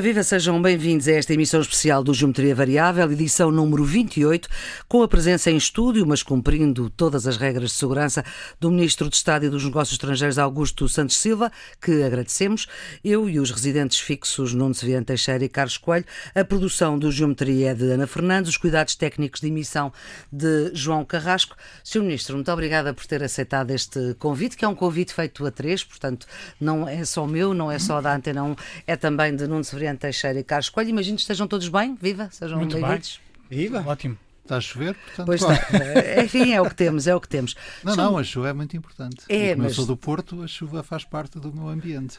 Viva, sejam bem-vindos a esta emissão especial do Geometria Variável, edição número 28, com a presença em estúdio, mas cumprindo todas as regras de segurança, do Ministro de Estado e dos Negócios Estrangeiros, Augusto Santos Silva, que agradecemos, eu e os residentes fixos Nuno Severino Teixeira e Carlos Coelho, a produção do Geometria é de Ana Fernandes, os cuidados técnicos de emissão de João Carrasco. Sr. Ministro, muito obrigada por ter aceitado este convite, que é um convite feito a três, portanto, não é só meu, não é só da Antena 1, é também de Nuno Severino Adriano Teixeira e Carlos Coelho. Imagino que estejam todos bem. Viva, sejam bem-vindos. Viva. Ótimo. Está a chover, portanto. Pois está. Enfim, é o que temos, é o que temos. Não, não, a chuva é muito importante. É, como mas... eu sou do Porto, a chuva faz parte do meu ambiente.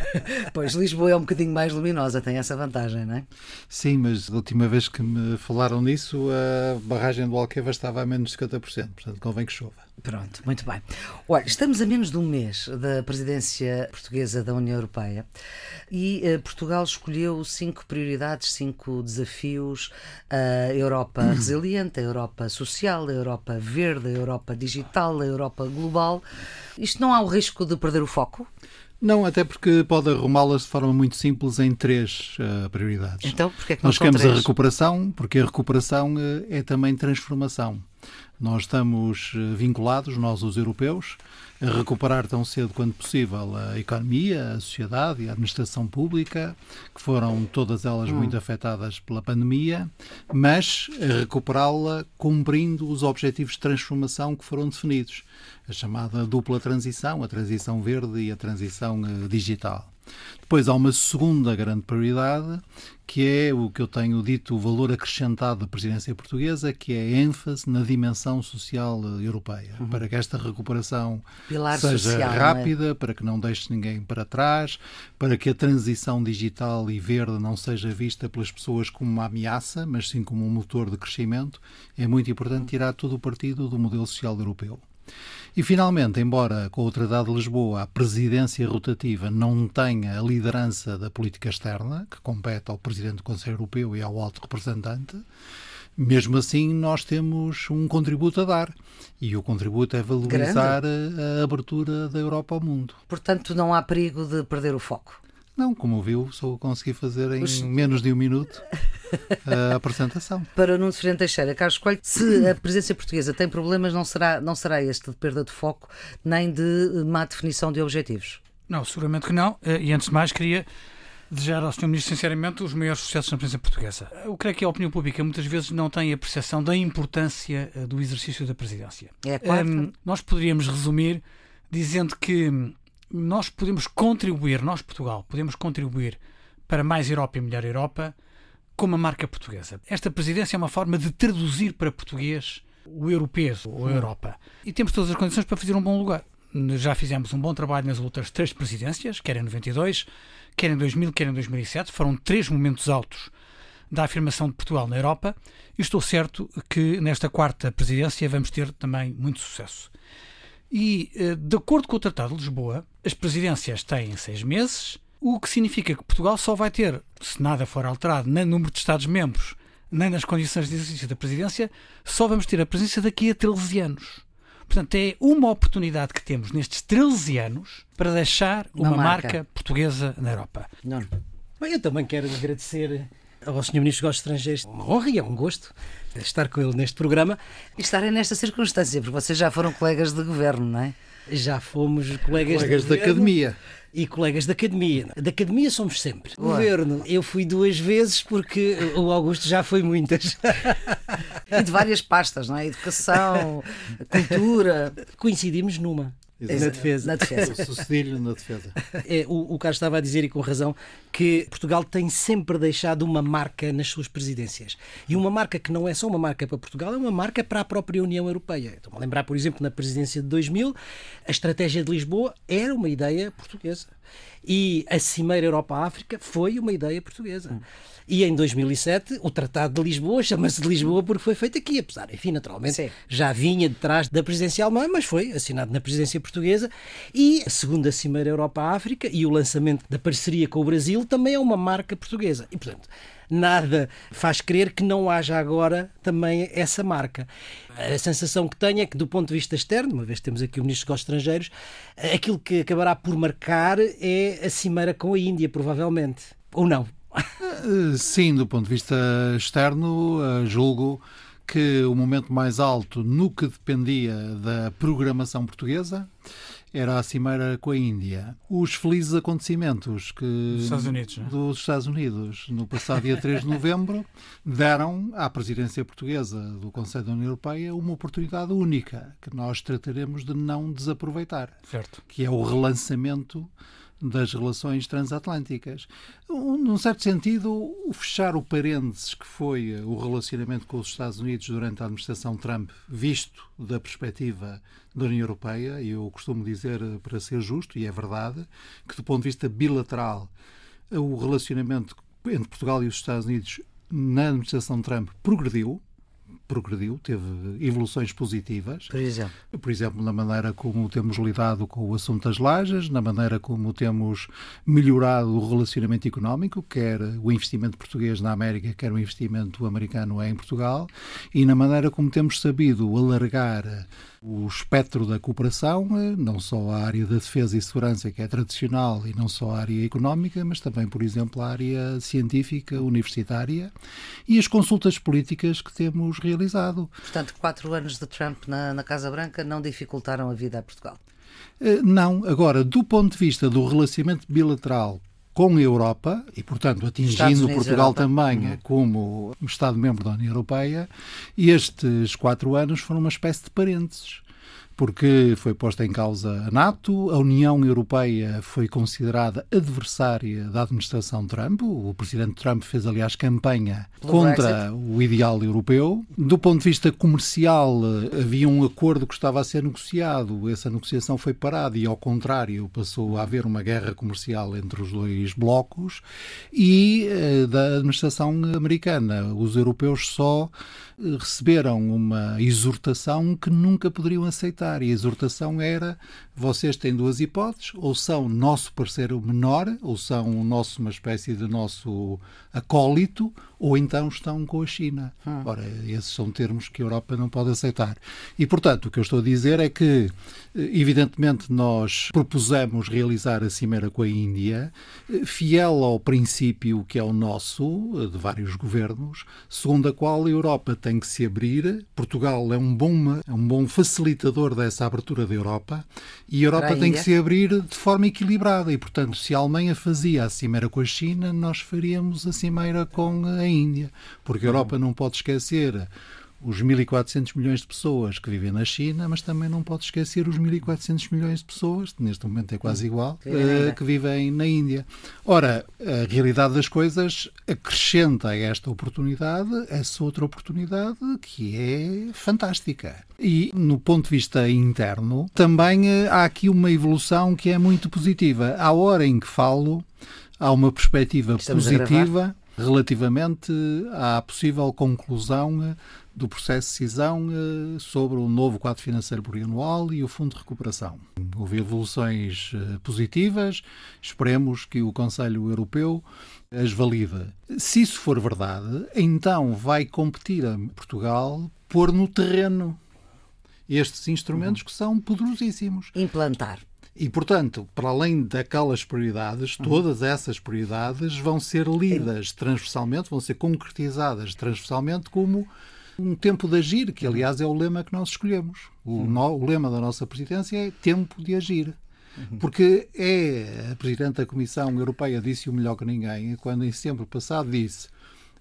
pois, Lisboa é um bocadinho mais luminosa, tem essa vantagem, não é? Sim, mas a última vez que me falaram nisso, a barragem do Alqueva estava a menos de 50%, portanto convém que chova. Pronto, muito bem. Olha, estamos a menos de um mês da presidência portuguesa da União Europeia e uh, Portugal escolheu cinco prioridades, cinco desafios: a Europa resiliente, a Europa social, a Europa verde, a Europa digital, a Europa global. Isto não há o risco de perder o foco? Não, até porque pode arrumá-las de forma muito simples em três uh, prioridades. Então, porque é que não Nós queremos três? a recuperação, porque a recuperação uh, é também transformação. Nós estamos uh, vinculados, nós os europeus, a recuperar tão cedo quanto possível a economia, a sociedade e a administração pública, que foram todas elas hum. muito afetadas pela pandemia, mas a recuperá-la cumprindo os objetivos de transformação que foram definidos a chamada dupla transição, a transição verde e a transição uh, digital. Depois há uma segunda grande prioridade, que é o que eu tenho dito o valor acrescentado da presidência portuguesa, que é a ênfase na dimensão social europeia, uhum. para que esta recuperação Pilar seja social, rápida, é? para que não deixe ninguém para trás, para que a transição digital e verde não seja vista pelas pessoas como uma ameaça, mas sim como um motor de crescimento. É muito importante tirar todo o partido do modelo social europeu. E, finalmente, embora com o Tratado de Lisboa a presidência rotativa não tenha a liderança da política externa, que compete ao Presidente do Conselho Europeu e ao Alto Representante, mesmo assim nós temos um contributo a dar. E o contributo é valorizar a, a abertura da Europa ao mundo. Portanto, não há perigo de perder o foco. Não, como viu, só consegui fazer em Os... menos de um minuto a apresentação. Para Nuno Ferreira Teixeira, Carlos Coelho, se a presença portuguesa tem problemas, não será, não será este de perda de foco, nem de má definição de objetivos? Não, seguramente que não. Eh, e antes de mais, queria desejar ao Sr. Ministro, sinceramente, os maiores sucessos na presença portuguesa. Eu creio que a opinião pública muitas vezes não tem a percepção da importância eh, do exercício da presidência. É a Um, nós poderíamos resumir dizendo que nós podemos contribuir, nós, Portugal, podemos contribuir para mais Europa e melhor Europa com uma marca portuguesa. Esta presidência é uma forma de traduzir para português o europeu, ou a Europa. E temos todas as condições para fazer um bom lugar. Já fizemos um bom trabalho nas outras três presidências, quer em 92, quer em 2000, quer em 2007. Foram três momentos altos da afirmação de Portugal na Europa e estou certo que nesta quarta presidência vamos ter também muito sucesso. E, eh, de acordo com o Tratado de Lisboa, as presidências têm seis meses, o que significa que Portugal só vai ter, se nada for alterado, nem no número de Estados-membros, nem nas condições de exercício da presidência, só vamos ter a presidência daqui a 13 anos. Portanto, é uma oportunidade que temos nestes 13 anos para deixar uma, uma marca. marca. portuguesa na Europa. Não. Bem, eu também quero agradecer ao Sr. Ministro dos Negócios Estrangeiros. Uma honra e é um gosto estar com ele neste programa. E estarem nesta circunstância, porque vocês já foram colegas de governo, não é? Já fomos colegas, colegas da academia. E colegas da academia. Da academia somos sempre. Ué. Governo, eu fui duas vezes porque o Augusto já foi muitas. e de várias pastas, não é? Educação, cultura. Coincidimos numa. Exato. Na defesa. Na defesa. Sucedilho na defesa. É, o, o Carlos estava a dizer, e com razão, que Portugal tem sempre deixado uma marca nas suas presidências. E uma marca que não é só uma marca para Portugal, é uma marca para a própria União Europeia. Estou-me a lembrar, por exemplo, na presidência de 2000, a estratégia de Lisboa era uma ideia portuguesa. E a Cimeira Europa-África foi uma ideia portuguesa. Hum. E em 2007, o Tratado de Lisboa chama-se de Lisboa porque foi feito aqui, apesar, enfim, naturalmente, Sim. já vinha de trás da presidência alemã, mas foi assinado na presidência portuguesa. E a segunda Cimeira Europa-África e o lançamento da parceria com o Brasil também é uma marca portuguesa. E, portanto, nada faz crer que não haja agora também essa marca. A sensação que tenho é que, do ponto de vista externo, uma vez temos aqui o Ministro dos Estrangeiros, aquilo que acabará por marcar é a cimeira com a Índia, provavelmente. Ou não? Eh, sim, do ponto de vista externo, eh, julgo que o momento mais alto no que dependia da programação portuguesa era a cimeira com a Índia. Os felizes acontecimentos que dos Estados Unidos, né? dos Estados Unidos no passado dia 3 de novembro deram à presidência portuguesa do Conselho da União Europeia uma oportunidade única que nós trataremos de não desaproveitar, certo. que é o relançamento das relações transatlânticas. Num certo sentido, o fechar o parênteses que foi o relacionamento com os Estados Unidos durante a administração Trump, visto da perspectiva da União Europeia, e eu costumo dizer, para ser justo, e é verdade, que do ponto de vista bilateral, o relacionamento entre Portugal e os Estados Unidos na administração Trump progrediu, progrediu, teve evoluções positivas. Por exemplo? Por exemplo, na maneira como temos lidado com o assunto das lajes, na maneira como temos melhorado o relacionamento económico, quer o investimento português na América, quer o investimento americano em Portugal, e na maneira como temos sabido alargar o espectro da cooperação, eh, não só a área da defesa e segurança, que é tradicional, e não só a área económica, mas também, por exemplo, a área científica, universitária e as consultas políticas que temos realizado. Portanto, quatro anos de Trump na, na Casa Branca não dificultaram a vida a Portugal? Eh, não. Agora, do ponto de vista do relacionamento bilateral com a Europa e, portanto, atingindo Portugal também uhum. como Estado-membro da União Europeia, estes quatro anos foram uma espécie de parênteses porque foi posta em causa a NATO, a União Europeia foi considerada adversária da administração Trump. O presidente Trump fez, aliás, campanha contra o ideal europeu. Do ponto de vista comercial, havia um acordo que estava a ser negociado, essa negociação foi parada e, ao contrário, passou a haver uma guerra comercial entre os dois blocos. E eh, da administração americana, os europeus só receberam uma exortação que nunca poderiam aceitar. E a exortação era: vocês têm duas hipóteses, ou são nosso parceiro menor, ou são o nosso, uma espécie de nosso acólito, ou então estão com a China. Hum. Ora, esses são termos que a Europa não pode aceitar. E, portanto, o que eu estou a dizer é que, evidentemente, nós propusemos realizar a cimeira com a Índia, fiel ao princípio que é o nosso, de vários governos, segundo a qual a Europa tem que se abrir. Portugal é um bom, é um bom facilitador dessa abertura da Europa e a Europa tem que se abrir de forma equilibrada. E, portanto, se a Alemanha fazia a cimeira com a China, nós faríamos a cimeira com a Índia. Porque a Europa não pode esquecer os 1.400 milhões de pessoas que vivem na China, mas também não pode esquecer os 1.400 milhões de pessoas, neste momento é quase igual, uh, que vivem na Índia. Ora, a realidade das coisas acrescenta a esta oportunidade essa outra oportunidade que é fantástica. E, no ponto de vista interno, também uh, há aqui uma evolução que é muito positiva. À hora em que falo, há uma perspectiva Estamos positiva relativamente à possível conclusão eh, do processo de decisão eh, sobre o novo quadro financeiro plurianual e o Fundo de Recuperação. Houve evoluções eh, positivas, esperemos que o Conselho Europeu as valida. Se isso for verdade, então vai competir a Portugal pôr no terreno estes instrumentos que são poderosíssimos. Implantar. E, portanto, para além daquelas prioridades, uhum. todas essas prioridades vão ser lidas transversalmente, vão ser concretizadas transversalmente como um tempo de agir, que aliás é o lema que nós escolhemos. O, no, o lema da nossa presidência é tempo de agir. Uhum. Porque é a Presidente da Comissão Europeia disse o melhor que ninguém, quando em setembro passado disse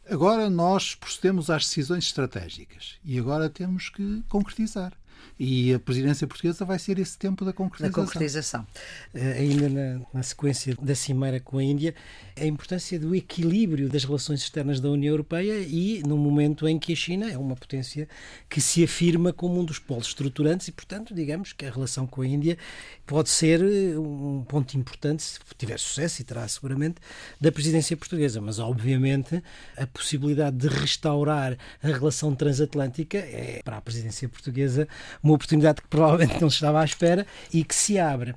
agora nós procedemos às decisões estratégicas e agora temos que concretizar. E a presidência portuguesa vai ser esse tempo da concretização. Da concretização. Uh, ainda na, na, sequência da cimeira com a Índia, a importância do equilíbrio das relações externas da União Europeia e no momento em que a China é uma potência que se afirma como um dos polos estruturantes e, portanto, digamos que a relação com a Índia pode ser eh, um ponto importante, se tiver sucesso, e terá seguramente, da presidência portuguesa. Mas, obviamente, a possibilidade de restaurar a relação transatlântica é, para a presidência portuguesa, uma oportunidade que provavelmente não estava à espera e que se abre.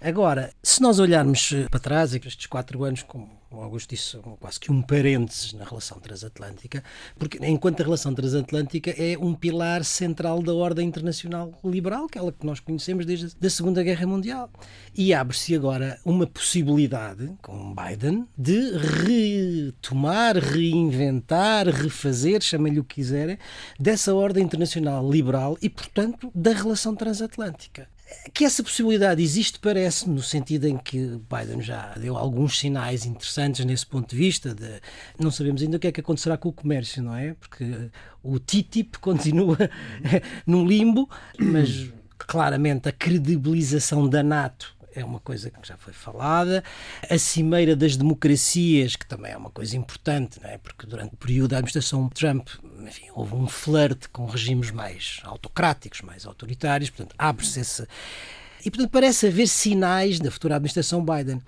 Agora, se nós olharmos para trás, estes quatro anos, como o Augusto disse quase que um parênteses na relação transatlântica, porque enquanto a relação transatlântica é um pilar central da ordem internacional liberal, aquela que nós conhecemos desde a Segunda Guerra Mundial. E abre-se agora uma possibilidade, com Biden, de retomar, reinventar, refazer, chamem-lhe o que quiserem, dessa ordem internacional liberal e, portanto, da relação transatlântica que essa possibilidade existe, parece, no sentido em que Biden já deu alguns sinais interessantes nesse ponto de vista. De, não sabemos ainda o que é que acontecerá com o comércio, não é? Porque o TTIP continua no limbo, mas claramente a credibilização da NATO é uma coisa que já foi falada. A Cimeira das Democracias, que também é uma coisa importante, não é? porque durante o período da administração Trump enfim, houve um flerte com regimes mais autocráticos, mais autoritários, portanto, abre-se esse. E, portanto, parece haver sinais da futura administração Biden.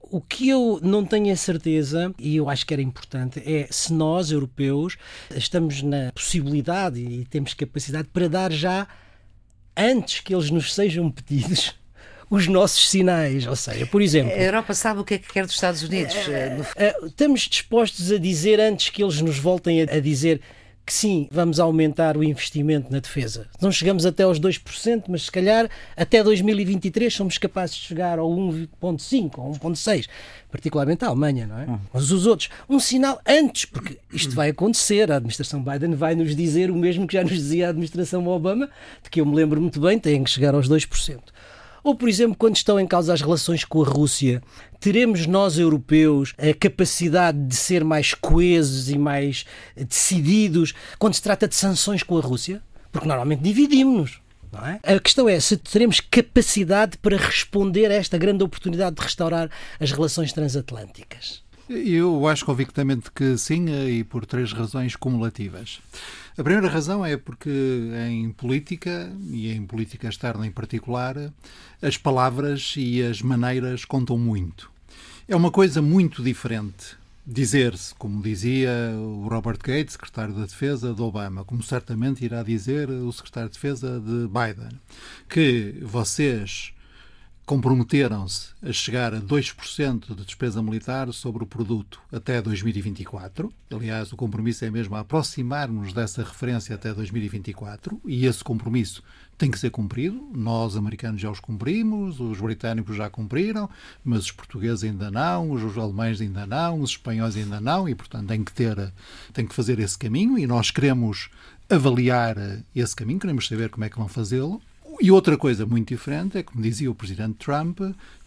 O que eu não tenho a certeza, e eu acho que era importante, é se nós, europeus, estamos na possibilidade e temos capacidade para dar já, antes que eles nos sejam pedidos, os nossos sinais. Ou seja, por exemplo. A Europa sabe o que é que quer dos Estados Unidos. Uh, uh, estamos dispostos a dizer, antes que eles nos voltem a, a dizer que sim, vamos aumentar o investimento na defesa. Não chegamos até aos 2%, mas se calhar até 2023 somos capazes de chegar ao 1,5% ou 1,6%, particularmente a Alemanha, não é? Hum. Mas os outros, um sinal antes, porque isto vai acontecer, a administração Biden vai nos dizer o mesmo que já nos dizia a administração Obama, de que eu me lembro muito bem, têm que chegar aos 2%. Ou, por exemplo, quando estão em causa as relações com a Rússia, teremos nós, europeus, a capacidade de ser mais coesos e mais decididos quando se trata de sanções com a Rússia? Porque normalmente dividimos-nos. É? A questão é se teremos capacidade para responder a esta grande oportunidade de restaurar as relações transatlânticas. Eu acho convictamente que sim, e por três razões cumulativas. A primeira razão é porque em política, e em política externa em particular, as palavras e as maneiras contam muito. É uma coisa muito diferente dizer-se, como dizia o Robert Gates, secretário da Defesa de Obama, como certamente irá dizer o secretário de Defesa de Biden, que vocês comprometeram-se a chegar a 2% de despesa militar sobre o produto até 2024. Aliás, o compromisso é mesmo aproximar-nos dessa referência até 2024 e esse compromisso tem que ser cumprido. Nós, americanos, já os cumprimos, os britânicos já cumpriram, mas os portugueses ainda não, os alemães ainda não, os espanhóis ainda não e, portanto, tem que ter, tem que fazer esse caminho e nós queremos avaliar esse caminho, queremos saber como é que vão fazê-lo e outra coisa muito diferente é, como dizia o presidente Trump,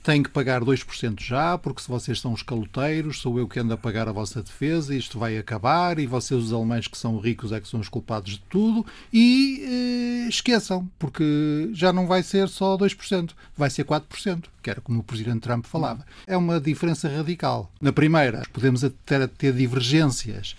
tem que pagar 2% já, porque se vocês são os caloteiros, sou eu que ando a pagar a vossa defesa, isto vai acabar, e vocês, os alemães que são ricos, é que são os culpados de tudo, e eh, esqueçam, porque já não vai ser só 2%, vai ser 4%, que era como o presidente Trump falava. É uma diferença radical. Na primeira, podemos até ter divergências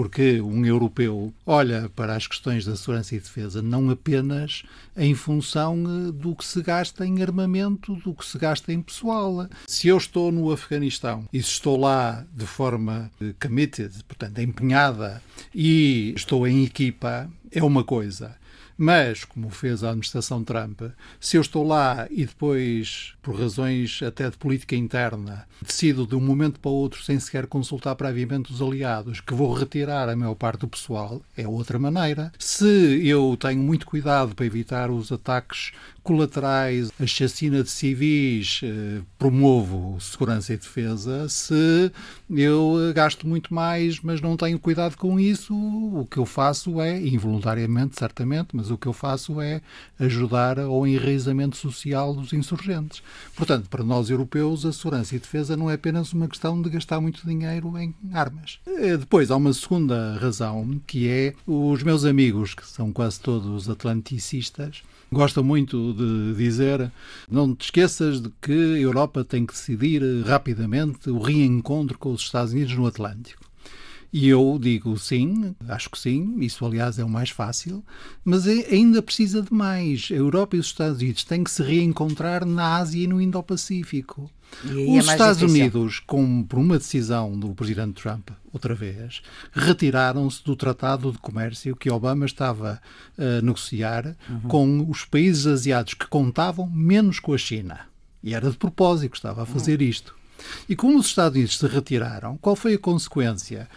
porque um europeu olha para as questões da segurança e defesa não apenas em função eh, do que se gasta em armamento, do que se gasta em pessoal. Se eu estou no Afeganistão e se estou lá de forma eh, committed, portanto empenhada, e estou em equipa, é uma coisa. Mas, como fez a administração Trump, se eu estou lá e depois, por razões até de política interna, decido de um momento para outro, sem sequer consultar previamente os aliados, que vou retirar a maior parte do pessoal, é outra maneira. Se eu tenho muito cuidado para evitar os ataques colaterais, a chacina de civis, eh, promovo segurança e defesa. Se eu eh, gasto muito mais, mas não tenho cuidado com isso, o que eu faço é, involuntariamente, certamente, mas o que eu faço é ajudar ao enraizamento social dos insurgentes. Portanto, para nós europeus, a segurança e defesa não é apenas uma questão de gastar muito dinheiro em armas. Eh, depois, há uma segunda razão, que é os meus amigos, que são quase todos atlanticistas, gosta muito de dizer: não te esqueças de que a Europa tem que decidir rapidamente o reencontro com os Estados Unidos no Atlântico. E eu digo sim, acho que sim, isso aliás é o mais fácil, mas é, ainda precisa de mais. A Europa e os Estados Unidos têm que se reencontrar na Ásia e no Indo-Pacífico. É os é Estados difícil. Unidos, com, por uma decisão do presidente Trump, outra vez, retiraram-se do Tratado de Comércio que Obama estava a negociar uhum. com os países asiáticos que contavam menos com a China. E era de propósito que estava a fazer uhum. isto. E como os Estados Unidos se retiraram, qual foi a consequência?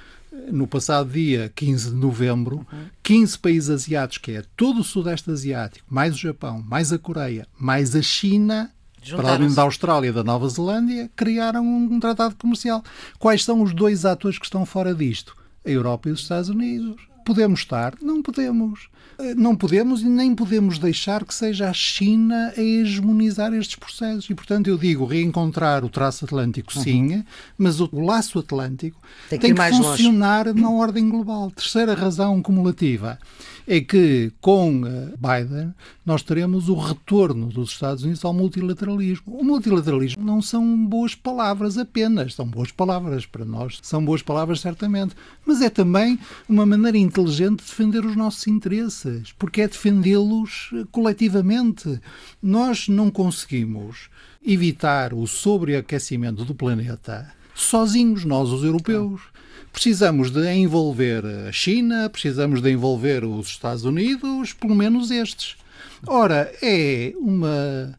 No passado dia 15 de novembro, 15 países asiáticos, que é todo o Sudeste Asiático, mais o Japão, mais a Coreia, mais a China, para além da Austrália e da Nova Zelândia, criaram um tratado comercial. Quais são os dois atores que estão fora disto? A Europa e os Estados Unidos. Podemos estar? Não podemos. Eh, não podemos e nem podemos deixar que seja a China a hegemonizar estes processos. E, portanto, eu digo reencontrar o traço atlântico, sim, uhum. mas o laço atlântico tem que, tem que funcionar longe. na ordem global. Terceira razão cumulativa é que com eh, Biden nós teremos o retorno dos Estados Unidos ao multilateralismo. O multilateralismo não são boas palavras apenas, são boas palavras para nós, são boas palavras certamente, mas é também uma maneira inteligente de defender os nossos interesses, porque é defendê-los eh, coletivamente. Nós não conseguimos evitar o sobreaquecimento do planeta sozinhos, nós os europeus. Precisamos de envolver a China, precisamos de envolver os Estados Unidos, pelo menos estes. Ora, é uma.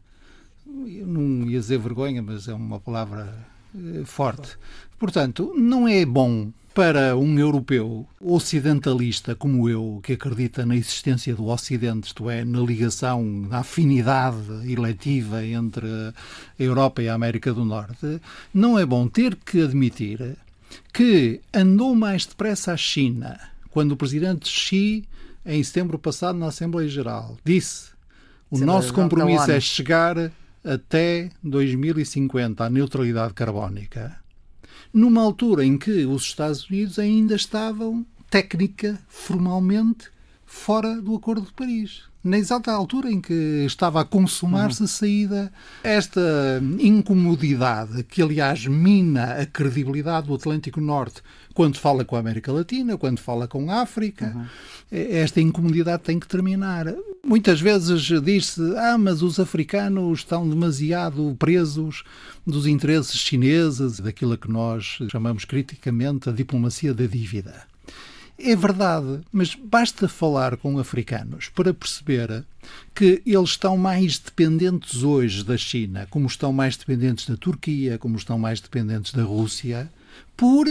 Não ia dizer vergonha, mas é uma palavra eh, forte. Portanto, não é bom para um europeu ocidentalista como eu, que acredita na existência do Ocidente, isto é, na ligação, na afinidade eletiva entre a Europa e a América do Norte, não é bom ter que admitir que andou mais depressa a China quando o presidente Xi, em setembro passado, na Assembleia Geral, disse o nosso compromisso é chegar até 2050 à neutralidade carbónica, numa altura em que os Estados Unidos ainda estavam, técnica, formalmente, fora do Acordo de Paris na exata altura em que estava a consumar-se a saída. Esta incomodidade, que aliás mina a credibilidade do Atlântico Norte quando fala com a América Latina, quando fala com a África, uhum. esta incomodidade tem que terminar. Muitas vezes diz-se: ah, mas os africanos estão demasiado presos dos interesses chineses, daquilo que nós chamamos criticamente a diplomacia da dívida. É verdade, mas basta falar com africanos para perceber que eles estão mais dependentes hoje da China, como estão mais dependentes da Turquia, como estão mais dependentes da Rússia, por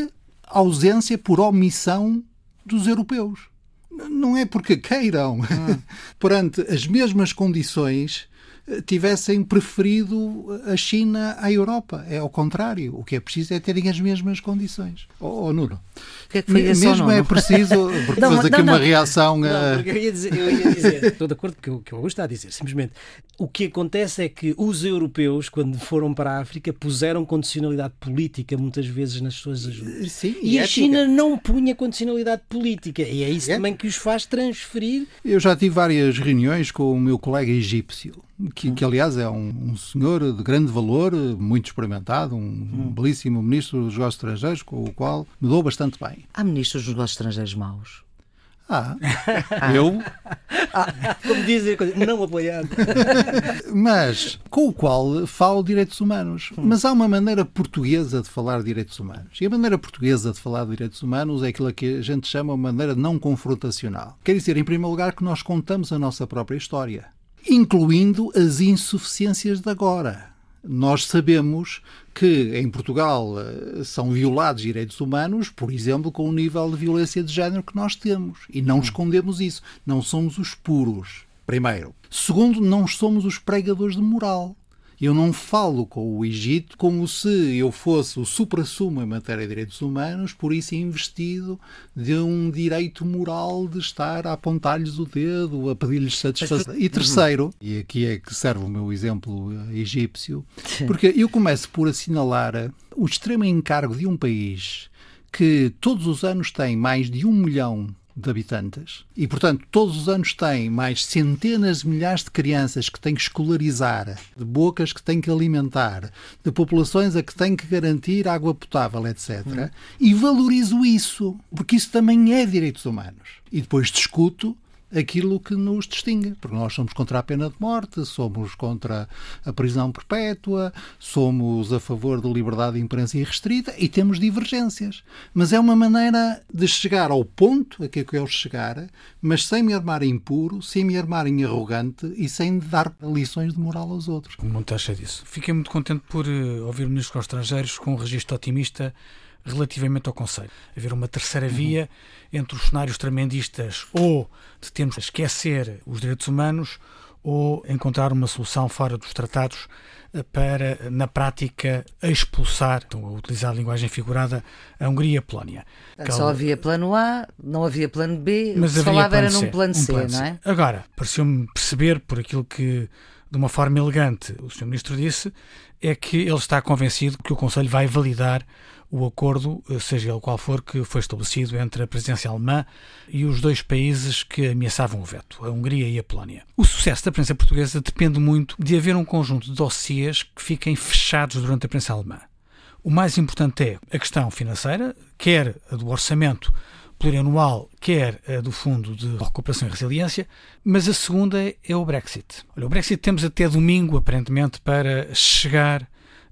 ausência, por omissão dos europeus. Não é porque queiram. Ah. Perante as mesmas condições, tivessem preferido a China à Europa. É ao contrário. O que é preciso é terem as mesmas condições. Oh, oh Nuno. Que é que Mesmo é preciso. Porque não, aqui não, uma reação. Não, eu ia dizer, eu ia dizer estou de acordo com o que o Augusto está a dizer. Simplesmente, o que acontece é que os europeus, quando foram para a África, puseram condicionalidade política muitas vezes nas suas ajudas. Sim, e, e a China não punha condicionalidade política. E é isso é. também que os faz transferir. Eu já tive várias reuniões com o meu colega egípcio que, que aliás é um, um, senhor de grande valor, muito experimentado, um, um belíssimo ministro dos negócios estrangeiros, com o qual me dou bastante bem. Há ministros dos negócios estrangeiros maus? Ah, eu. Ah, como dizem, não apoiado. Mas com o qual falo direitos humanos. Mas há uma maneira portuguesa de falar de direitos humanos. E a maneira portuguesa de falar de direitos humanos é aquilo que a gente chama uma maneira não confrontacional. Quer dizer, em primeiro lugar, que nós contamos a nossa própria história incluindo as insuficiências de agora. Nós sabemos que em Portugal eh, são violados direitos humanos, por exemplo, com o nível de violência de género que nós temos. E não escondemos isso. Não somos os puros, primeiro. Segundo, não somos os pregadores de moral. Eu não falo com o Egito como se eu fosse o supra-sumo em matéria de direitos humanos, por isso investido de um direito moral de estar a apontar-lhes o dedo, a pedir-lhes satisfação. E terceiro, e aqui é que serve o meu exemplo egípcio, porque eu começo por assinalar o extremo encargo de um país que todos os anos tem mais de um milhão de habitantes. E, portanto, todos os anos tem mais centenas de milhares de crianças que têm que escolarizar, de bocas que têm que alimentar, de populações a que têm que garantir água potável, etc. E valorizo isso, porque isso também é direitos humanos. E depois discuto aquilo que nos distingue, porque nós somos contra a pena de morte, somos contra a prisão perpétua, somos a favor da liberdade de imprensa irrestrita e temos divergências. Mas é uma maneira de chegar ao ponto a que eu quero chegar, mas sem me armar em puro, sem me armar em arrogante e sem dar lições de moral aos outros. Muito acha disso. Fiquei muito contente por uh, ouvir ministros estrangeiros com um registro otimista relativamente ao Conselho. Haver uma terceira via entre os cenários tremendistas ou de termos a esquecer os direitos humanos ou encontrar uma solução fora dos tratados eh, para, na prática, expulsar, então, a utilizar a linguagem figurada, a Hungria e a Polónia. Só havia plano A, não havia plano B, mas o que falava era num plano, C, um plano C, não é? Agora, pareceu-me perceber, por aquilo que, de uma forma elegante, o Sr. Ministro disse, é que ele está convencido que o Conselho vai validar o acordo, eh, seja ele qual for, que foi estabelecido entre a presidência alemã e os dois países que ameaçavam o veto, a Hungria e a Polónia. O sucesso da presença portuguesa depende muito de haver um conjunto de dossiês que fiquem fechados durante a presença alemã. O mais importante é a questão financeira, quer a do orçamento plurianual, quer a do Fundo de Recuperação e Resiliência, mas a segunda é o Brexit. Olha, o Brexit temos até domingo, aparentemente, para chegar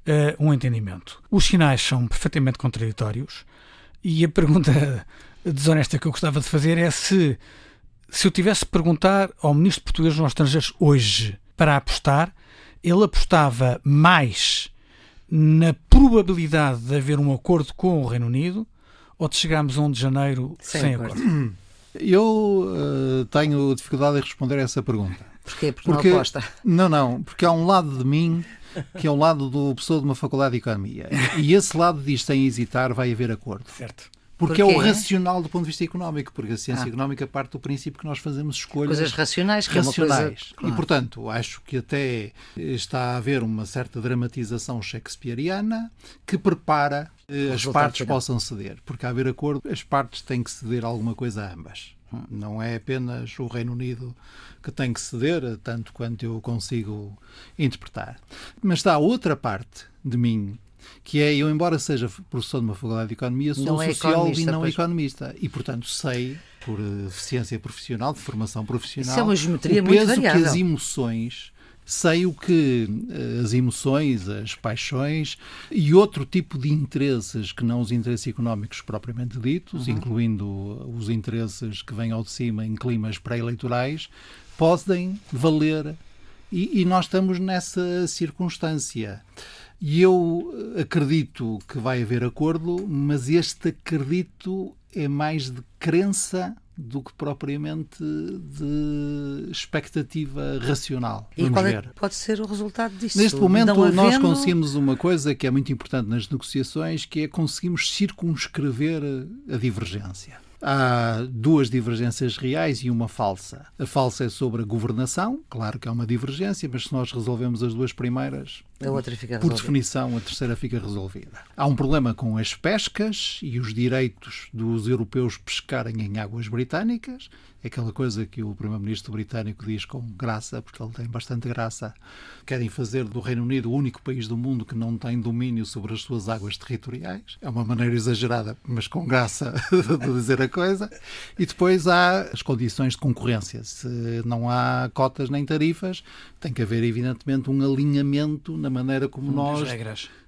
uh, um entendimento. Os sinais são perfeitamente contraditórios e a pergunta desonesta que eu gostava de fazer é se, se eu tivesse de perguntar ao ministro português dos estrangeiros hoje para apostar, ele apostava mais na probabilidade de haver um acordo com o Reino Unido ou de chegarmos a 1 de janeiro sem, sem acordo? acordo? Eu uh, tenho dificuldade em responder a essa pergunta. Porquê? Porque, porque não aposta? Não, não, porque há um lado de mim que é o lado do pessoa de uma faculdade de economia. E esse lado diz sem hesitar vai haver acordo. Certo. Porque é o racional do ponto de vista económico, porque a ciência ah. económica parte do princípio que nós fazemos escolhas coisas racionais, que racionais. É uma coisa... claro. E portanto, acho que até está a haver uma certa dramatização shakespeariana que prepara eh, as partes final. possam ceder, porque a haver acordo, as partes têm que ceder alguma coisa a ambas. Não é apenas o Reino Unido que tem que ceder, tanto quanto eu consigo interpretar. Mas está outra parte de mim, que é, eu, embora seja professor de uma faculdade de Economia, sou não é sociólogo e não pois... economista. E, portanto, sei, por deficiência profissional, de formação profissional, Isso é uma geometria o peso muito que as emoções sei o que eh, as emoções, as paixões e outro tipo de interesses que não os interesses económicos propriamente ditos, uhum. incluindo os interesses que vêm ao de cima em climas pré-eleitorais, podem valer. E, e nós estamos nessa circunstância. E eu acredito que vai haver acordo, mas este acredito é mais de crença do que propriamente de expectativa racional. E qual é, pode ser o resultado disso? Neste momento, havendo... nós conseguimos uma coisa que é muito importante nas negociações, que é conseguimos circunscrever a divergência há duas divergências reais e uma falsa. A falsa é sobre a governação, claro que há uma divergência, mas se nós resolvemos as duas primeiras, a outra fica por definição, a terceira fica resolvida. Há um problema com as pescas e os direitos dos europeus pescarem em águas britânicas. É aquela coisa que o primeiro-ministro britânico diz com graça, porque ele tem bastante graça. Querem fazer do Reino Unido o único país do mundo que não tem domínio sobre as suas águas territoriais. É uma maneira exagerada, mas com graça de dizer a coisa. E depois há as condições de concorrência. Se não há cotas nem tarifas, tem que haver, evidentemente, um alinhamento na maneira como nós.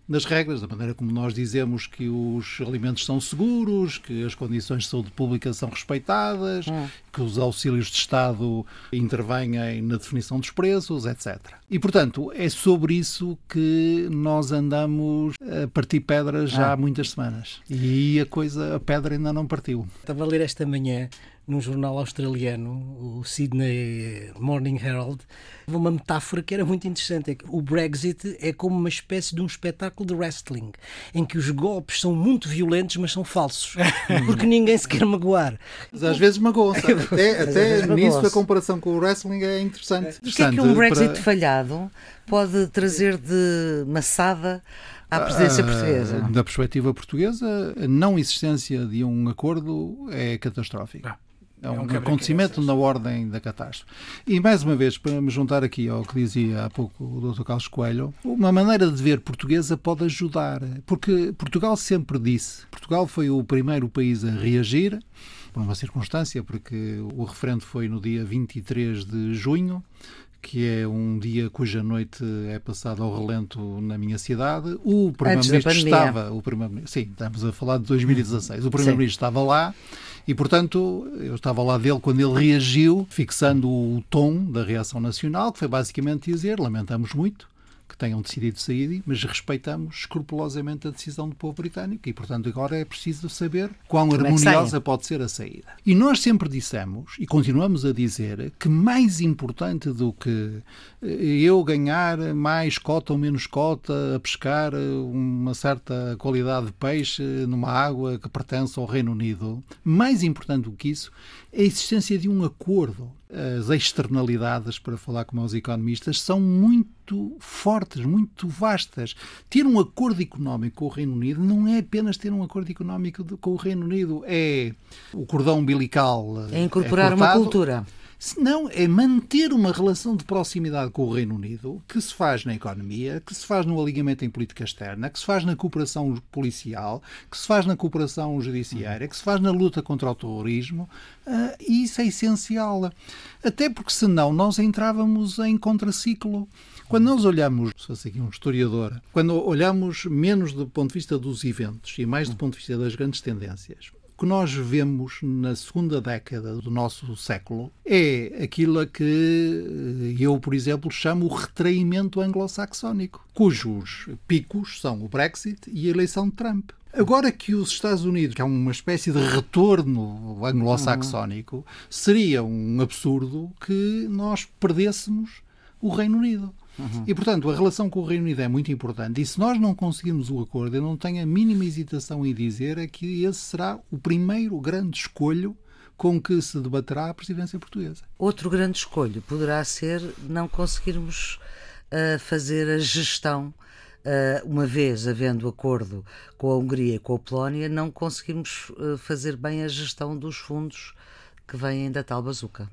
Nas regras, da maneira como nós dizemos que os alimentos são seguros, que as condições de saúde pública são respeitadas, hum. que os auxílios de Estado intervêm na definição dos preços, etc. E, portanto, é sobre isso que nós andamos a partir pedras já ah. há muitas semanas. E a coisa, a pedra ainda não partiu. Estava a ler esta manhã num jornal australiano, o Sydney Morning Herald, uma metáfora que era muito interessante. É que o Brexit é como uma espécie de um espetáculo de wrestling, em que os golpes são muito violentos, mas são falsos, porque ninguém se quer magoar. Mas às vezes magoam-se. Até, até nisso a comparação com o wrestling é interessante. O que é que um Brexit para... falhado pode trazer de maçada à presidência ah, portuguesa? Da perspectiva portuguesa, a não existência de um acordo é catastrófica. É um, é um acontecimento na ordem da catástrofe. E mais uma vez, para me juntar aqui ao que dizia há pouco o Dr. Carlos Coelho, uma maneira de ver portuguesa pode ajudar, porque Portugal sempre disse, Portugal foi o primeiro país a reagir por uma circunstância, porque o referendo foi no dia 23 de junho, que é um dia cuja noite é passada ao relento na minha cidade. O Primeiro-Ministro estava. O primeiro, sim, estamos a falar de 2016. O Primeiro-Ministro estava lá e, portanto, eu estava lá dele quando ele reagiu, fixando o tom da reação nacional, que foi basicamente dizer: lamentamos muito que tenham decidido sair, mas respeitamos escrupulosamente a decisão do povo britânico e, portanto, agora é preciso saber quão Como é harmoniosa é pode ser a saída. E nós sempre dissemos, e continuamos a dizer, que mais importante do que eh, eu ganhar mais cota ou menos cota a pescar uma certa qualidade de peixe numa água que pertence ao Reino Unido, mais importante do que isso é a existência de um acordo as externalidades, para falar como os economistas, são muito fortes, muito vastas. Ter um acordo económico com o Reino Unido não é apenas ter um acordo económico com o Reino Unido, é o cordão umbilical. É incorporar é uma cultura. Não, é manter uma relação de proximidade com o Reino Unido, que se faz na economia, que se faz no alinhamento em política externa, que se faz na cooperação policial, que se faz na cooperação judiciária, que se faz na luta contra o terrorismo. Uh, e isso é essencial. Até porque, senão, nós entrávamos em contraciclo. Quando nós olhamos, se fosse aqui um historiador, quando olhamos menos do ponto de vista dos eventos e mais do ponto de vista das grandes tendências, o que nós vemos na segunda década do nosso século é aquilo a que eh, eu, por exemplo, chamo o retraimento anglo-saxónico, cujos picos são o Brexit e a eleição de Trump. Agora que os Estados Unidos, que é uma espécie de retorno anglo-saxónico, seria um absurdo que nós perdêssemos o Reino Unido. Uhum. E, portanto, a relação com o Reino Unido é muito importante. E se nós não conseguirmos o acordo, eu não tenho a mínima hesitação em dizer é que esse será o primeiro grande escolho com que se debaterá a presidência portuguesa. Outro grande escolho poderá ser não conseguirmos uh, fazer a gestão Uh, uma vez havendo acordo com a Hungria e com a Polónia, não conseguimos uh, fazer bem a gestão dos fundos que vêm da tal bazuca.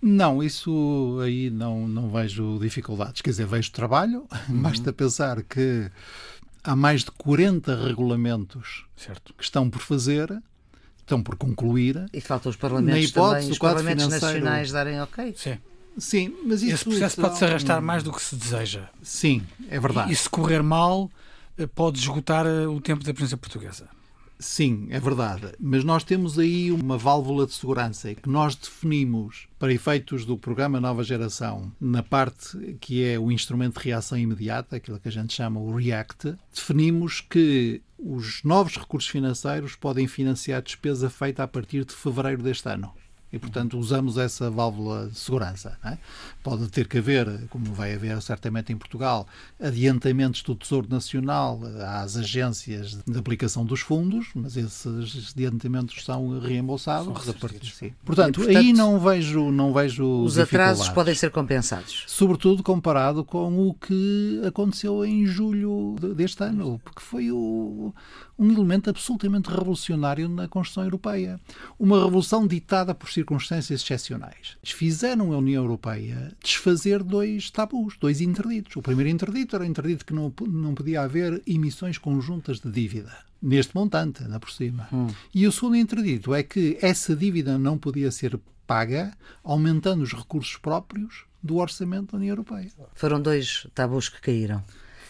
Não, isso aí não, não vejo dificuldades. Quer dizer, vejo trabalho, uhum. basta pensar que há mais de 40 regulamentos certo. que estão por fazer, estão por concluir. E faltam os parlamentos hipótese, também, os parlamentos financeiro... nacionais darem ok. Sim. Sim, mas isso Esse processo pode se arrastar mais do que se deseja. Sim, é verdade. E, e se correr mal, eh, pode esgotar eh, o tempo da presença portuguesa. Sim, é verdade. Mas nós temos aí uma válvula de segurança que nós definimos para efeitos do programa Nova Geração, na parte que é o instrumento de reação imediata, aquilo que a gente chama o REACT, definimos que os novos recursos financeiros podem financiar despesa feita a partir de fevereiro deste ano e, portanto, usamos essa válvula de segurança. É? Pode ter que haver, como vai haver certamente em Portugal, adiantamentos do Tesouro Nacional às agências de aplicação dos fundos, mas esses adiantamentos são reembolsados. São portanto, portanto, aí não vejo, não vejo Os atrasos podem ser compensados. Sobretudo comparado com o que aconteceu em julho deste ano, porque foi o, um elemento absolutamente revolucionário na construção europeia. Uma revolução ditada por circunstâncias excepcionais. Fizeram a União Europeia desfazer dois tabus, dois interditos. O primeiro interdito era o interdito que não, não podia haver emissões conjuntas de dívida neste montante, ainda por cima. Hum. E o segundo interdito é que essa dívida não podia ser paga aumentando os recursos próprios do orçamento da União Europeia. Foram dois tabus que caíram.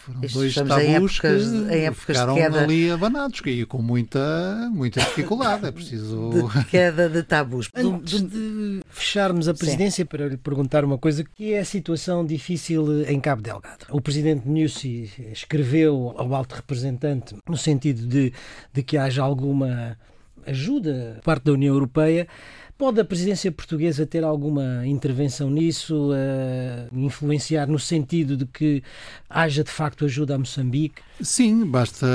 Foram dois tabus em épocas, que em épocas ficaram de queda. ali abanados, que com muita, muita dificuldade. É preciso. De queda de tabus. Antes de fecharmos a presidência, Sim. para lhe perguntar uma coisa, que é a situação difícil em Cabo Delgado. O presidente Nussi escreveu ao alto representante no sentido de, de que haja alguma ajuda por parte da União Europeia Pode a presidência portuguesa ter alguma intervenção nisso, uh, influenciar no sentido de que haja de facto ajuda a Moçambique? Sim, basta,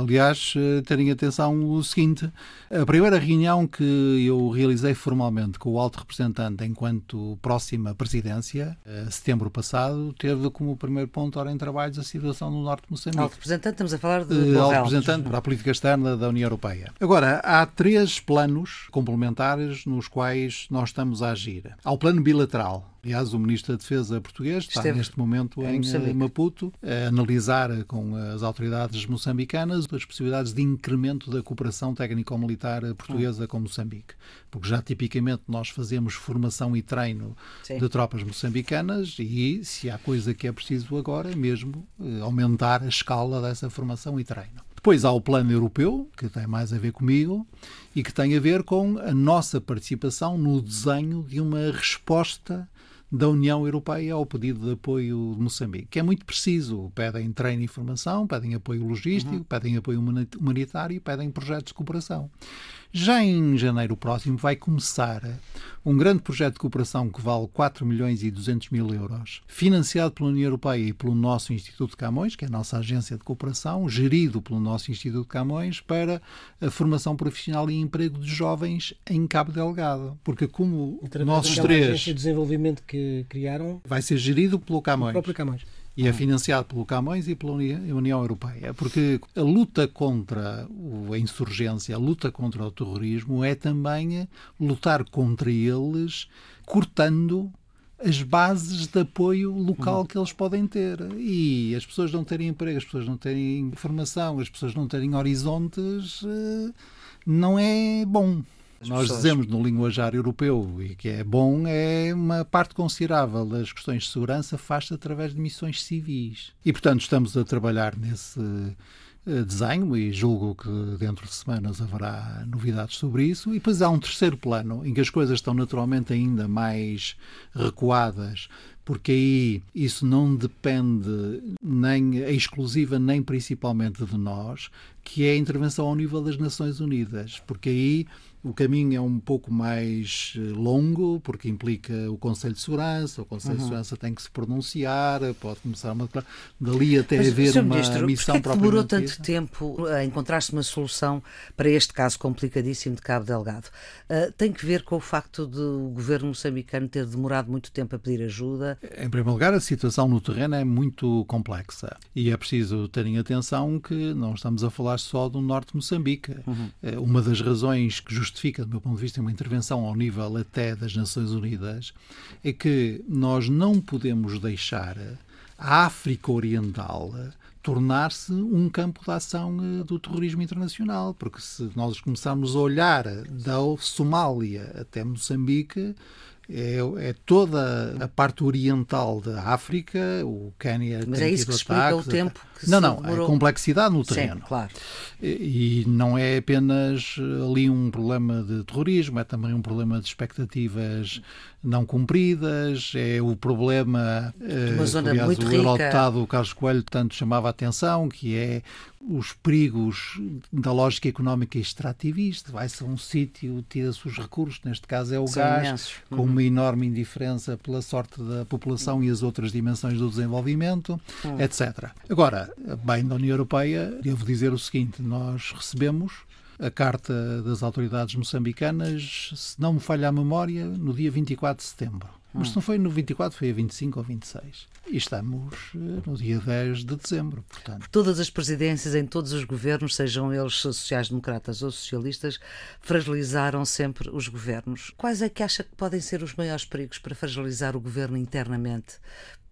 aliás, terem atenção o seguinte: a primeira reunião que eu realizei formalmente com o alto representante enquanto próxima presidência, eh, setembro passado, teve como primeiro ponto hora em trabalhos a situação no norte de Moçambique. Alto representante, estamos a falar de. Uh, alto representante para a política externa da União Europeia. Agora, há três planos complementares nos quais nós estamos a agir. Há o plano bilateral, Aliás, o Ministro da Defesa português está Esteve neste momento em em, Moçambique. Maputo a analisar com as autoridades moçambicanas as possibilidades de incremento da cooperação técnico-militar portuguesa com Moçambique. Porque já tipicamente nós fazemos formação e treino Sim. de tropas moçambicanas e se há coisa que é preciso agora é mesmo eh, aumentar a escala dessa formação e treino. Depois há o plano europeu, que tem mais a ver comigo, e que tem a ver com a nossa participação no desenho de uma resposta da União Europeia ao pedido de apoio de Moçambique, que é muito preciso. Pedem treino e formação, pedem apoio logístico, pedem apoio humanitário, pedem projetos de cooperação. Já em janeiro próximo vai começar um grande projeto de cooperação que vale 4 milhões e 200 mil euros, financiado pela União Europeia e pelo nosso Instituto de Camões, que é a nossa agência de cooperação, gerido pelo nosso Instituto de Camões, para a formação profissional e emprego de jovens em Cabo Delgado. Porque como daquela três agência de desenvolvimento que criaram, vai ser gerido pelo o Camões próprio Camões. E é financiado pelo Camões e pela Uni- União Europeia, porque a luta contra a insurgência, a luta contra o terrorismo é também lutar contra eles cortando as bases de apoio local que eles podem ter. E as pessoas não terem emprego, as pessoas não terem informação, as pessoas não terem horizontes, eh, não é bom. Nós pessoas- dizemos no linguajar europeu e que é bom, é uma parte considerável das questões de segurança faz-se através de missões civis. E, portanto, estamos a trabalhar nesse eh, desenho e julgo que dentro de semanas haverá novidades sobre isso. E depois há um terceiro plano em que as coisas estão naturalmente ainda mais recuadas, porque aí isso não depende nem é exclusiva nem principalmente de nós, que é a intervenção ao nível das Nações Unidas, porque aí o caminho é um pouco mais eh, longo, porque implica o Conselho de Segurança, o Conselho de Segurança tem que se pronunciar, pode começar uma dali até Mas, haver uma Ministro, missão é que demorou tanto dita? tempo a encontrar-se uma solução para este caso complicadíssimo de Cabo Delgado? Ah, tem que ver com o facto de o governo moçambicano ter demorado muito tempo a pedir ajuda? Em primeiro lugar, a situação no terreno é muito complexa e é preciso terem atenção que não estamos a falar só do norte de Moçambique. Eh, Uma das razões que justifica, do meu ponto de vista, uma intervenção ao nível até das Nações Unidas é que nós não podemos deixar a África Oriental tornar-se um campo de ação eh, do terrorismo internacional, porque se nós começarmos a olhar da Somália até Moçambique, é, é toda a parte oriental da África, o Quênia Mas é isso que explica ataques, o tempo que Não, se não, demorou. a complexidade no Sim, terreno. claro. E e não é apenas ali um problema de terrorismo, é também um problema de expectativas não cumpridas, é o problema eh, uma zona aliás, muito o rica. eurodeputado Carlos Coelho tanto chamava a atenção, que é os perigos da lógica económica extrativista. Vai-se a um sítio, tira-se os recursos, neste caso é o São gás, imensos. com uma enorme indiferença pela sorte da população e as outras dimensões do desenvolvimento, etc. Agora, bem da União Europeia, devo dizer o seguinte: nós recebemos a carta das autoridades moçambicanas, se não me falha a memória, no dia 24 de setembro. Mas se não foi no 24, foi a 25 ou 26. E estamos eh, no dia 10 de dezembro, portanto. Todas as presidências em todos os governos, sejam eles sociais-democratas ou socialistas, fragilizaram sempre os governos. Quais é que acha que podem ser os maiores perigos para fragilizar o governo internamente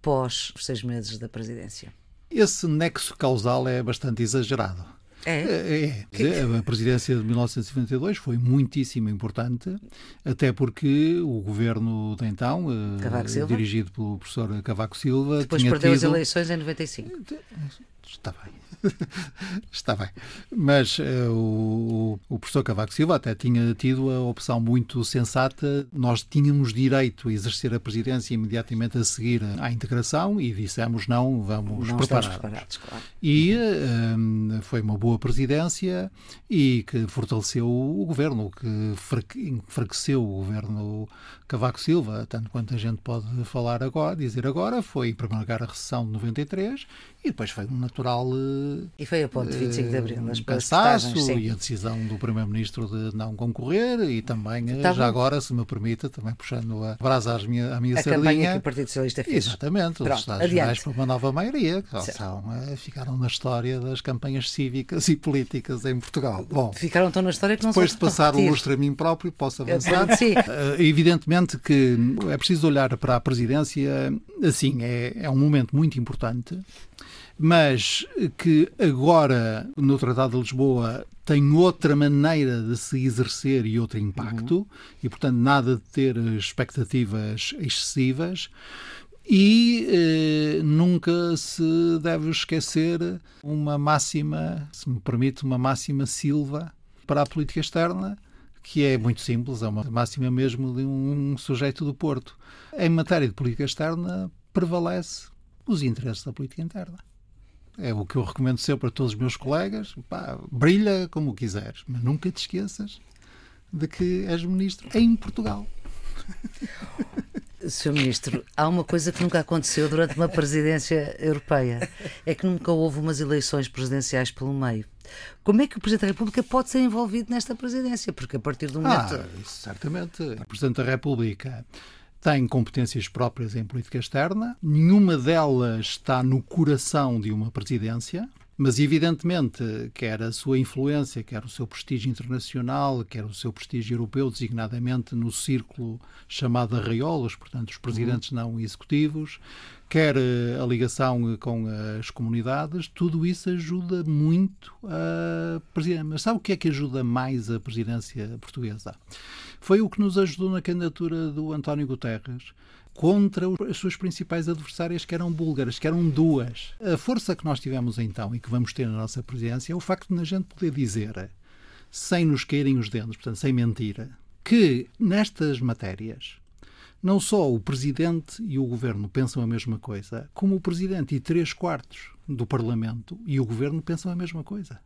pós os seis meses da presidência? Esse nexo causal é bastante exagerado. É? É, é. A presidência de 1992 foi muitíssimo importante, até porque o governo de então, eh, dirigido pelo professor Cavaco Silva, Depois perdeu as tido... eleições em 95. Está bem. Está bem. Mas eh, o, o professor Cavaco Silva até tinha tido a opção muito sensata. Nós tínhamos direito a exercer a presidência imediatamente a seguir à integração e dissemos não, vamos Não preparar. preparados, claro. E hum, foi uma boa presidência e que fortaleceu o governo, que enfraque- enfraqueceu o governo Cavaco Silva, tanto quanto a gente pode falar agora, dizer agora, foi em primeiro lugar a recessão de 93 e depois foi uma natural. E foi a ponto de 25 de Abril, as cansaço e a decisão do Primeiro-Ministro de não concorrer e também, tá já agora, se me permita, também puxando a brasa à minha, à minha a sardinha. campanha que o Partido Socialista fez. Exatamente, Pronto, os Estados Gerais para uma nova maioria, que são, ficaram na história das campanhas cívicas e políticas em Portugal. Bom, ficaram tão na história que não Depois de passar o lustre a mim próprio, posso avançar. Sim. Uh, evidentemente que é preciso olhar para a presidência assim, é, é um momento muito importante, mas que agora no Tratado de Lisboa tem outra maneira de se exercer e outro impacto, uhum. e portanto nada de ter expectativas excessivas. E eh, nunca se deve esquecer uma máxima, se me permite, uma máxima Silva para a política externa, que é muito simples, é uma máxima mesmo de um sujeito do Porto. Em matéria de política externa, prevalece os interesses da política interna. É o que eu recomendo sempre a todos os meus colegas. Pá, brilha como quiseres, mas nunca te esqueças de que és ministro em Portugal. Sr. Ministro, há uma coisa que nunca aconteceu durante uma presidência europeia: é que nunca houve umas eleições presidenciais pelo meio. Como é que o Presidente da República pode ser envolvido nesta presidência? Porque a partir do momento. Ah, certamente. O Presidente da República tem competências próprias em política externa, nenhuma delas está no coração de uma presidência. Mas, evidentemente, quer a sua influência, quer o seu prestígio internacional, quer o seu prestígio europeu, designadamente no círculo chamado arraiolos, portanto, os presidentes uhum. não executivos, quer eh, a ligação com as comunidades, tudo isso ajuda muito a presidência. Mas sabe o que é que ajuda mais a presidência portuguesa? Foi o que nos ajudou na candidatura do António Guterres contra as suas principais adversárias, que eram búlgaras, que eram duas. A força que nós tivemos então e que vamos ter na nossa presidência é o facto de a gente poder dizer, sem nos caírem os dentes, portanto, sem mentira, que nestas matérias não só o Presidente e o Governo pensam a mesma coisa, como o Presidente e três quartos do Parlamento e o Governo pensam a mesma coisa.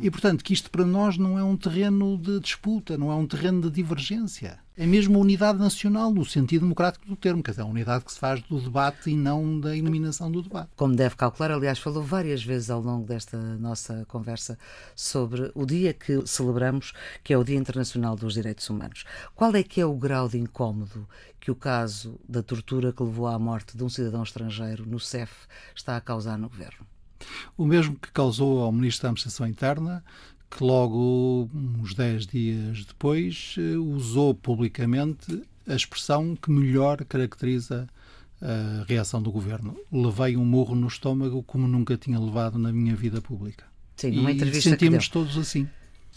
E, portanto, que isto para nós não é um terreno de disputa, não é um terreno de divergência. É mesmo a unidade nacional, no sentido democrático do termo, quer dizer, a unidade que se faz do debate e não da eliminação do debate. Como deve calcular, aliás, falou várias vezes ao longo desta nossa conversa sobre o dia que celebramos, que é o Dia Internacional dos Direitos Humanos. Qual é que é o grau de incómodo que o caso da tortura que levou à morte de um cidadão estrangeiro no CEF está a causar no governo? O mesmo que causou ao Ministro da Administração Interna, que logo uns 10 dias depois eh, usou publicamente a expressão que melhor caracteriza a reação do governo. Levei um morro no estômago como nunca tinha levado na minha vida pública. Sim, numa e sentimos todos assim.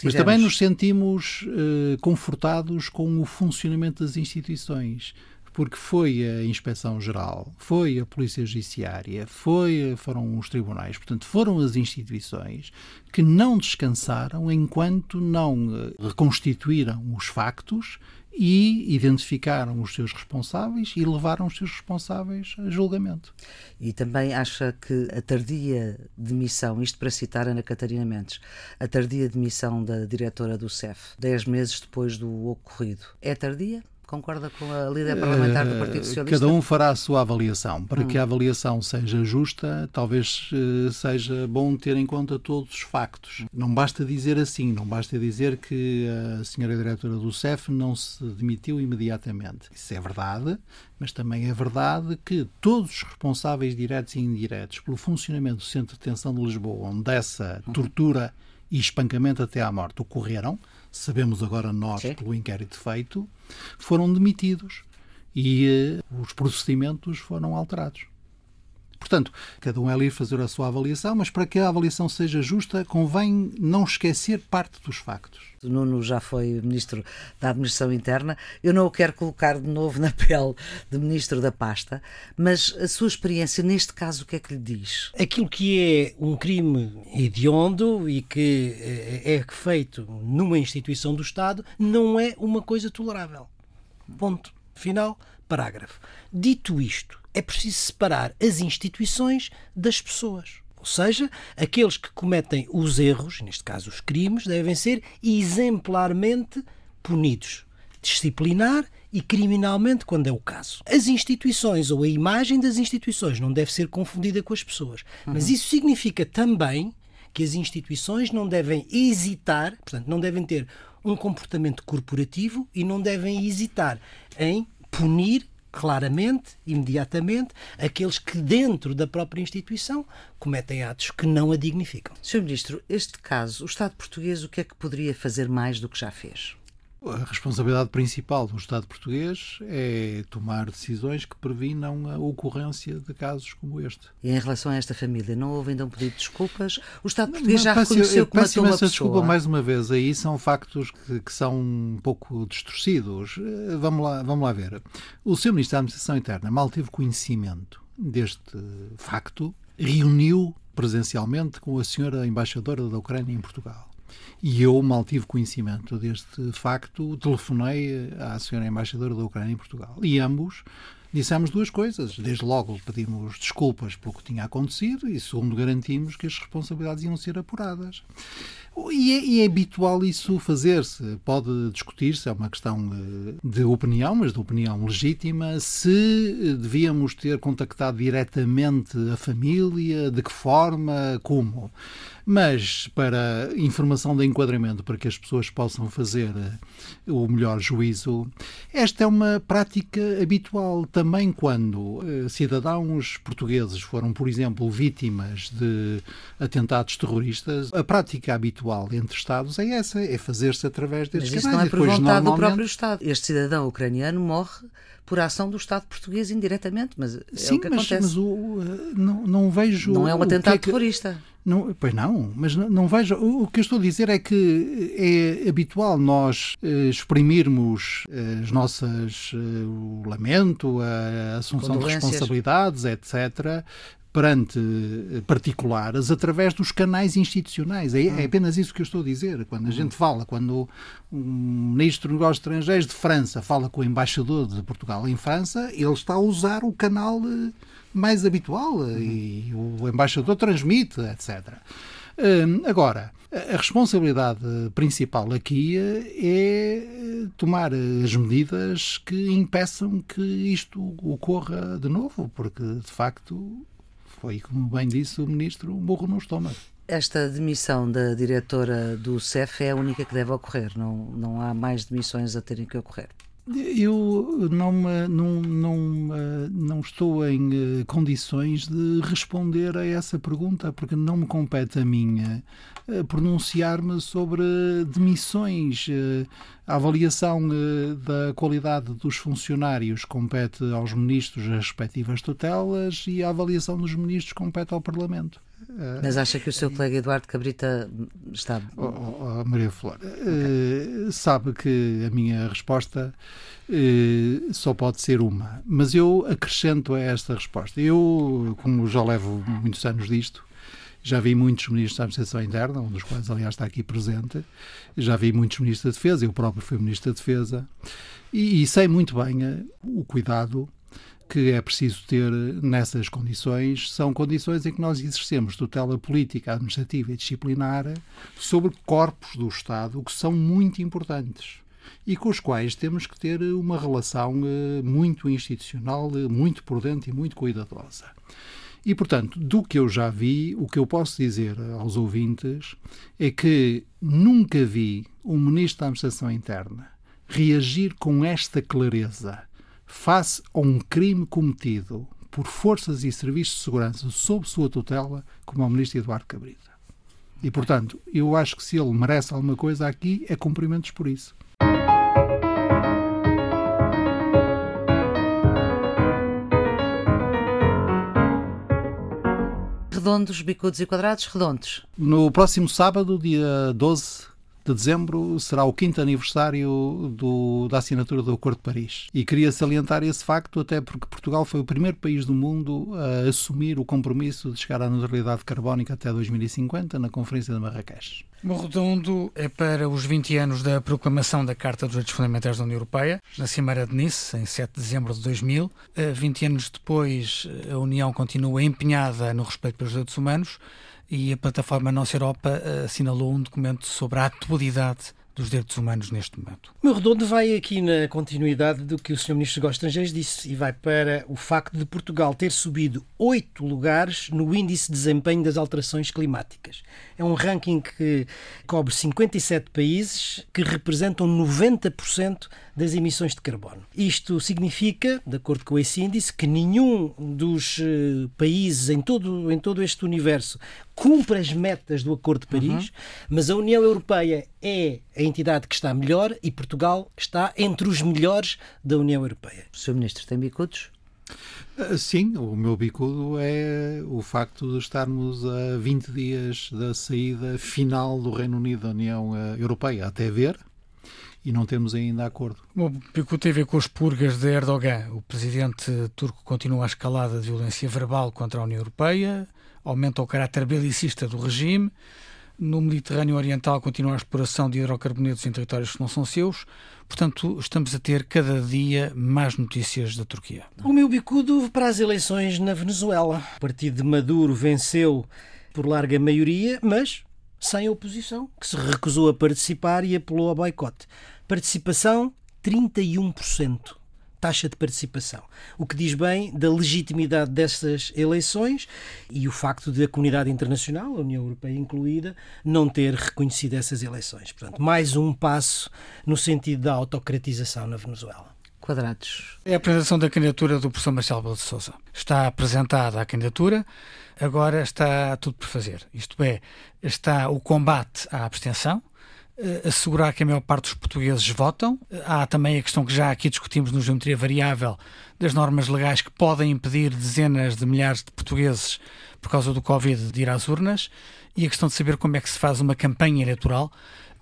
Mas também nos sentimos uh, confortados com o funcionamento das instituições porque foi a Inspeção-Geral, foi a Polícia Judiciária, foi, foram os tribunais, portanto, foram as instituições que não descansaram enquanto não eh, reconstituíram os factos e identificaram os seus responsáveis e levaram os seus responsáveis a julgamento. E também acha que a tardia demissão, isto para citar Ana Catarina Mendes, a tardia demissão da diretora do CEF, dez meses depois do ocorrido, é tardia? Concorda com a líder parlamentar do Partido Socialista? Cada um fará a sua avaliação. Para hum. que a avaliação seja justa, talvez eh, seja bom ter em conta todos os factos. Não basta dizer assim, não basta dizer que a senhora diretora do CEF não se demitiu imediatamente. Isso é verdade, mas também é verdade que todos os responsáveis diretos e indiretos pelo funcionamento do Centro de Detenção de Lisboa, onde essa tortura e espancamento até à morte ocorreram, sabemos agora nós Sim. pelo inquérito feito, foram demitidos e uh, os procedimentos foram alterados. Portanto, cada um é livre fazer a sua avaliação, mas para que a avaliação seja justa, convém não esquecer parte dos factos. O Nuno já foi ministro da Administração Interna. Eu não o quero colocar de novo na pele de ministro da pasta, mas a sua experiência neste caso, o que é que lhe diz? Aquilo que é um crime hediondo e que eh, é feito numa instituição do Estado não é uma coisa tolerável. Ponto. Final, parágrafo. Dito isto, é preciso separar as instituições das pessoas. Ou seja, aqueles que cometem os erros, neste caso os crimes, devem ser exemplarmente punidos, disciplinar e criminalmente quando é o caso. As instituições ou a imagem das instituições não deve ser confundida com as pessoas. Uhum. Mas isso significa também que as instituições não devem hesitar, portanto, não devem ter um comportamento corporativo e não devem hesitar em punir claramente, imediatamente, aqueles que dentro da própria instituição cometem atos que não a dignificam. Sr. Ministro, este caso, o Estado português o que é que poderia fazer mais do que já fez? A responsabilidade principal do Estado português é tomar decisões que previnam a ocorrência de casos como este. E em relação a esta família, não houve ainda um pedido de desculpas? O Estado português já reconheceu que matou uma pessoa. desculpa mais uma vez. Aí são factos que, que, são um pouco distorcidos. Eh, vamos lá, vamos lá ver. O Sr. Ministro da Administração Interna mal teve conhecimento deste facto, reuniu presencialmente com a senhora embaixadora da Ucrânia em Portugal e eu mal tive conhecimento deste facto, telefonei à senhora embaixadora da Ucrânia em Portugal. E ambos dissemos duas coisas. Desde logo pedimos desculpas pelo que tinha acontecido e, segundo, garantimos que as responsabilidades iam ser apuradas. E é, e é habitual isso fazer-se. Pode discutir-se, é uma questão eh, de opinião, mas de opinião legítima, se devíamos ter contactado diretamente a família, de que forma, como. Mas, para informação de enquadramento, para que as pessoas possam fazer eh, o melhor juízo, esta é uma prática habitual também quando eh, cidadãos portugueses foram, por exemplo, vítimas de atentados terroristas. A prática habitual entre Estados é essa, é fazer-se através destes Mas isso canais. não é por vontade normalmente... do próprio Estado. Este cidadão ucraniano morre por ação do Estado português indiretamente, mas é Sim, o que mas, acontece. mas o, eh, não, não vejo... Não é um atentado é que... terrorista. Não, pois não, mas não, não vejo. O, que eu estou a dizer é que é habitual nós eh, exprimirmos as nossas. Eh, o lamento, a assunção de responsabilidades, etc., perante eh, particulares através dos canais institucionais. É, é, hum. apenas isso que eu estou a dizer. Quando a hum. gente fala, quando um ministro dos Negócios Estrangeiros de França fala com o embaixador de Portugal em França, ele está a usar o canal mais habitual e o embaixador transmite, etc. Hum, agora, a responsabilidade principal aqui é tomar as medidas que impeçam que isto ocorra de novo, porque de facto foi, como bem disse o ministro, um burro no estômago. Esta demissão da diretora do CEF é a única que deve ocorrer, não, não há mais demissões a terem que ocorrer. Eu não, não, não, não estou em eh, condições de responder a essa pergunta, porque não me compete a mim eh, pronunciar-me sobre demissões. Eh, a avaliação da qualidade dos funcionários compete aos ministros as respectivas tutelas e a avaliação dos ministros compete ao Parlamento. Mas acha que o seu colega Eduardo Cabrita está. Oh, oh, oh Maria Flor, okay. uh, sabe que a minha resposta uh, só pode ser uma. Mas eu acrescento a esta resposta. Eu, como já levo muitos anos disto, já vi muitos ministros da Administração Interna, um dos quais, aliás, está aqui presente. Já vi muitos ministros da Defesa, eu próprio fui ministro da Defesa. E, e sei muito bem uh, o cuidado que é preciso ter nessas condições são condições em que nós exercemos tutela política, administrativa e disciplinar sobre corpos do Estado que são muito importantes e com os quais temos que ter uma relação eh, muito institucional, eh, muito prudente e muito cuidadosa. E, portanto, do que eu já vi, o que eu posso dizer aos ouvintes é que nunca vi um Ministro da Administração Interna reagir com esta clareza face a um crime cometido por forças e serviços de segurança sob sua tutela, como o ministro Eduardo Cabrita. E, portanto, eu acho que se ele merece alguma coisa aqui, é cumprimentos por isso. Redondos, bicudos e quadrados, redondos. No próximo sábado, dia 12 de dezembro será o quinto aniversário do, da assinatura do Acordo de Paris. E queria salientar esse facto, até porque Portugal foi o primeiro país do mundo a assumir o compromisso de chegar à neutralidade carbónica até 2050 na Conferência de Marrakech. O redondo é para os 20 anos da proclamação da Carta dos Direitos Fundamentais da União Europeia, na Cimeira de Nice, em 7 de dezembro de 2000. 20 anos depois, a União continua empenhada no respeito pelos direitos humanos e a plataforma Nossa Europa assinalou um documento sobre a atualidade dos direitos humanos neste momento. O meu redondo vai aqui na continuidade do que o Sr. Ministro dos Negócios Estrangeiros disse e vai para o facto de Portugal ter subido oito lugares no índice de desempenho das alterações climáticas. É um ranking que cobre 57 países que representam 90% das emissões de carbono. Isto significa, de acordo com esse índice, que nenhum dos eh, países em todo, em todo este universo cumpre as metas do Acordo de Paris, uhum. mas a União Europeia é a entidade que está melhor e Portugal está entre os melhores da União Europeia. O Sr. Ministro tem bicudos? Ah, sim, o meu bicudo é o facto de estarmos a 20 dias da saída final do Reino Unido da União ah, Europeia, até ver, e não temos ainda acordo. O bicudo tem a ver com as purgas de Erdogan. O presidente turco continua a escalada de violência verbal contra a União Europeia, aumenta o caráter belicista do regime. No Mediterrâneo Oriental continua a exploração de hidrocarbonetos em territórios que não são seus. Portanto, estamos a ter cada dia mais notícias da Turquia. O meu bicudo para as eleições na Venezuela. O partido de Maduro venceu por larga maioria, mas sem oposição, que se recusou a participar e apelou ao boicote. Participação 31% taxa de participação. O que diz bem da legitimidade dessas eleições e o facto de a comunidade internacional, a União Europeia incluída, não ter reconhecido essas eleições. Portanto, mais um passo no sentido da autocratização na Venezuela. Quadrados. É a apresentação da candidatura do professor Marcelo Belo de Souza. Está apresentada a candidatura, agora está tudo por fazer. Isto é, está o combate à abstenção, assegurar que a maior parte dos portugueses votam. Há também a questão que já aqui discutimos no Geometria Variável das normas legais que podem impedir dezenas de milhares de portugueses, por causa do Covid, de ir às urnas. E a questão de saber como é que se faz uma campanha eleitoral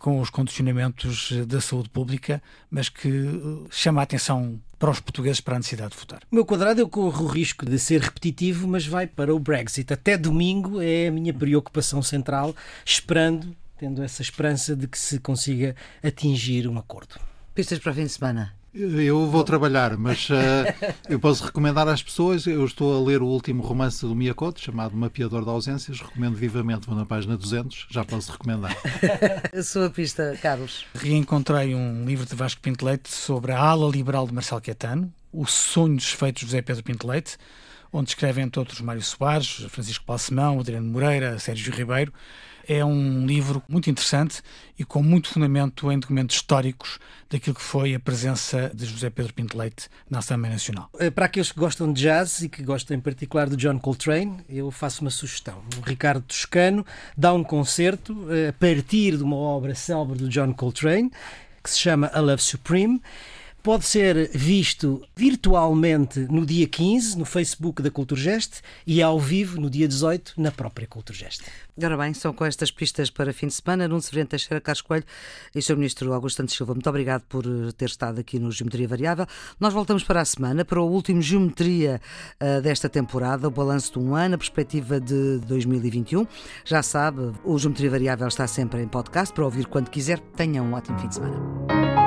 com os condicionamentos da saúde pública, mas que eh, chama a atenção para os portugueses para a necessidade de votar. O meu quadrado eu corro o risco de ser repetitivo, mas vai para o Brexit. Até domingo é a minha preocupação central, esperando tendo essa esperança de que se consiga atingir um acordo. Pistas para o fim de semana? Eu vou trabalhar, mas uh, eu posso recomendar às pessoas. Eu estou a ler o último romance do Miyakoto, chamado Mapeador de Ausências. Recomendo vivamente, vou na página 200, já posso recomendar. a sua pista, Carlos? Reencontrei um livro de Vasco Pinto Leite sobre a ala liberal de Marcelo Caetano, O Sonho dos Feitos de José Pedro Pinto Leite, onde escrevem, entre outros, Mário Soares, Francisco Balsemão, Adriano Moreira, Sérgio Ribeiro é um livro muito interessante e com muito fundamento em documentos históricos daquilo que foi a presença de José Pedro Pinto Leite na Assembleia Nacional. Eh, para aqueles que gostam de jazz e que gostam em particular do John Coltrane, eu faço uma sugestão. O Ricardo Toscano dá um concerto eh, a partir de uma obra célebre do John Coltrane que se chama A Love Supreme pode ser visto virtualmente no dia 15, no Facebook da Culturgest, e ao vivo no dia 18, na própria Culturgest. Ora bem, são com estas pistas para fim de semana. Nuno Severino Teixeira Carlos Coelho e Sr. Ministro Augusto Santos Silva, muito obrigado por eh, ter estado aqui no Geometria Variável. Nós voltamos para a semana, para o último Geometria uh, desta temporada, o balanço de um ano, a perspectiva de 2021. Já sabe, o Geometria Variável está sempre em podcast para ouvir quando quiser. Tenha um ótimo fim de semana.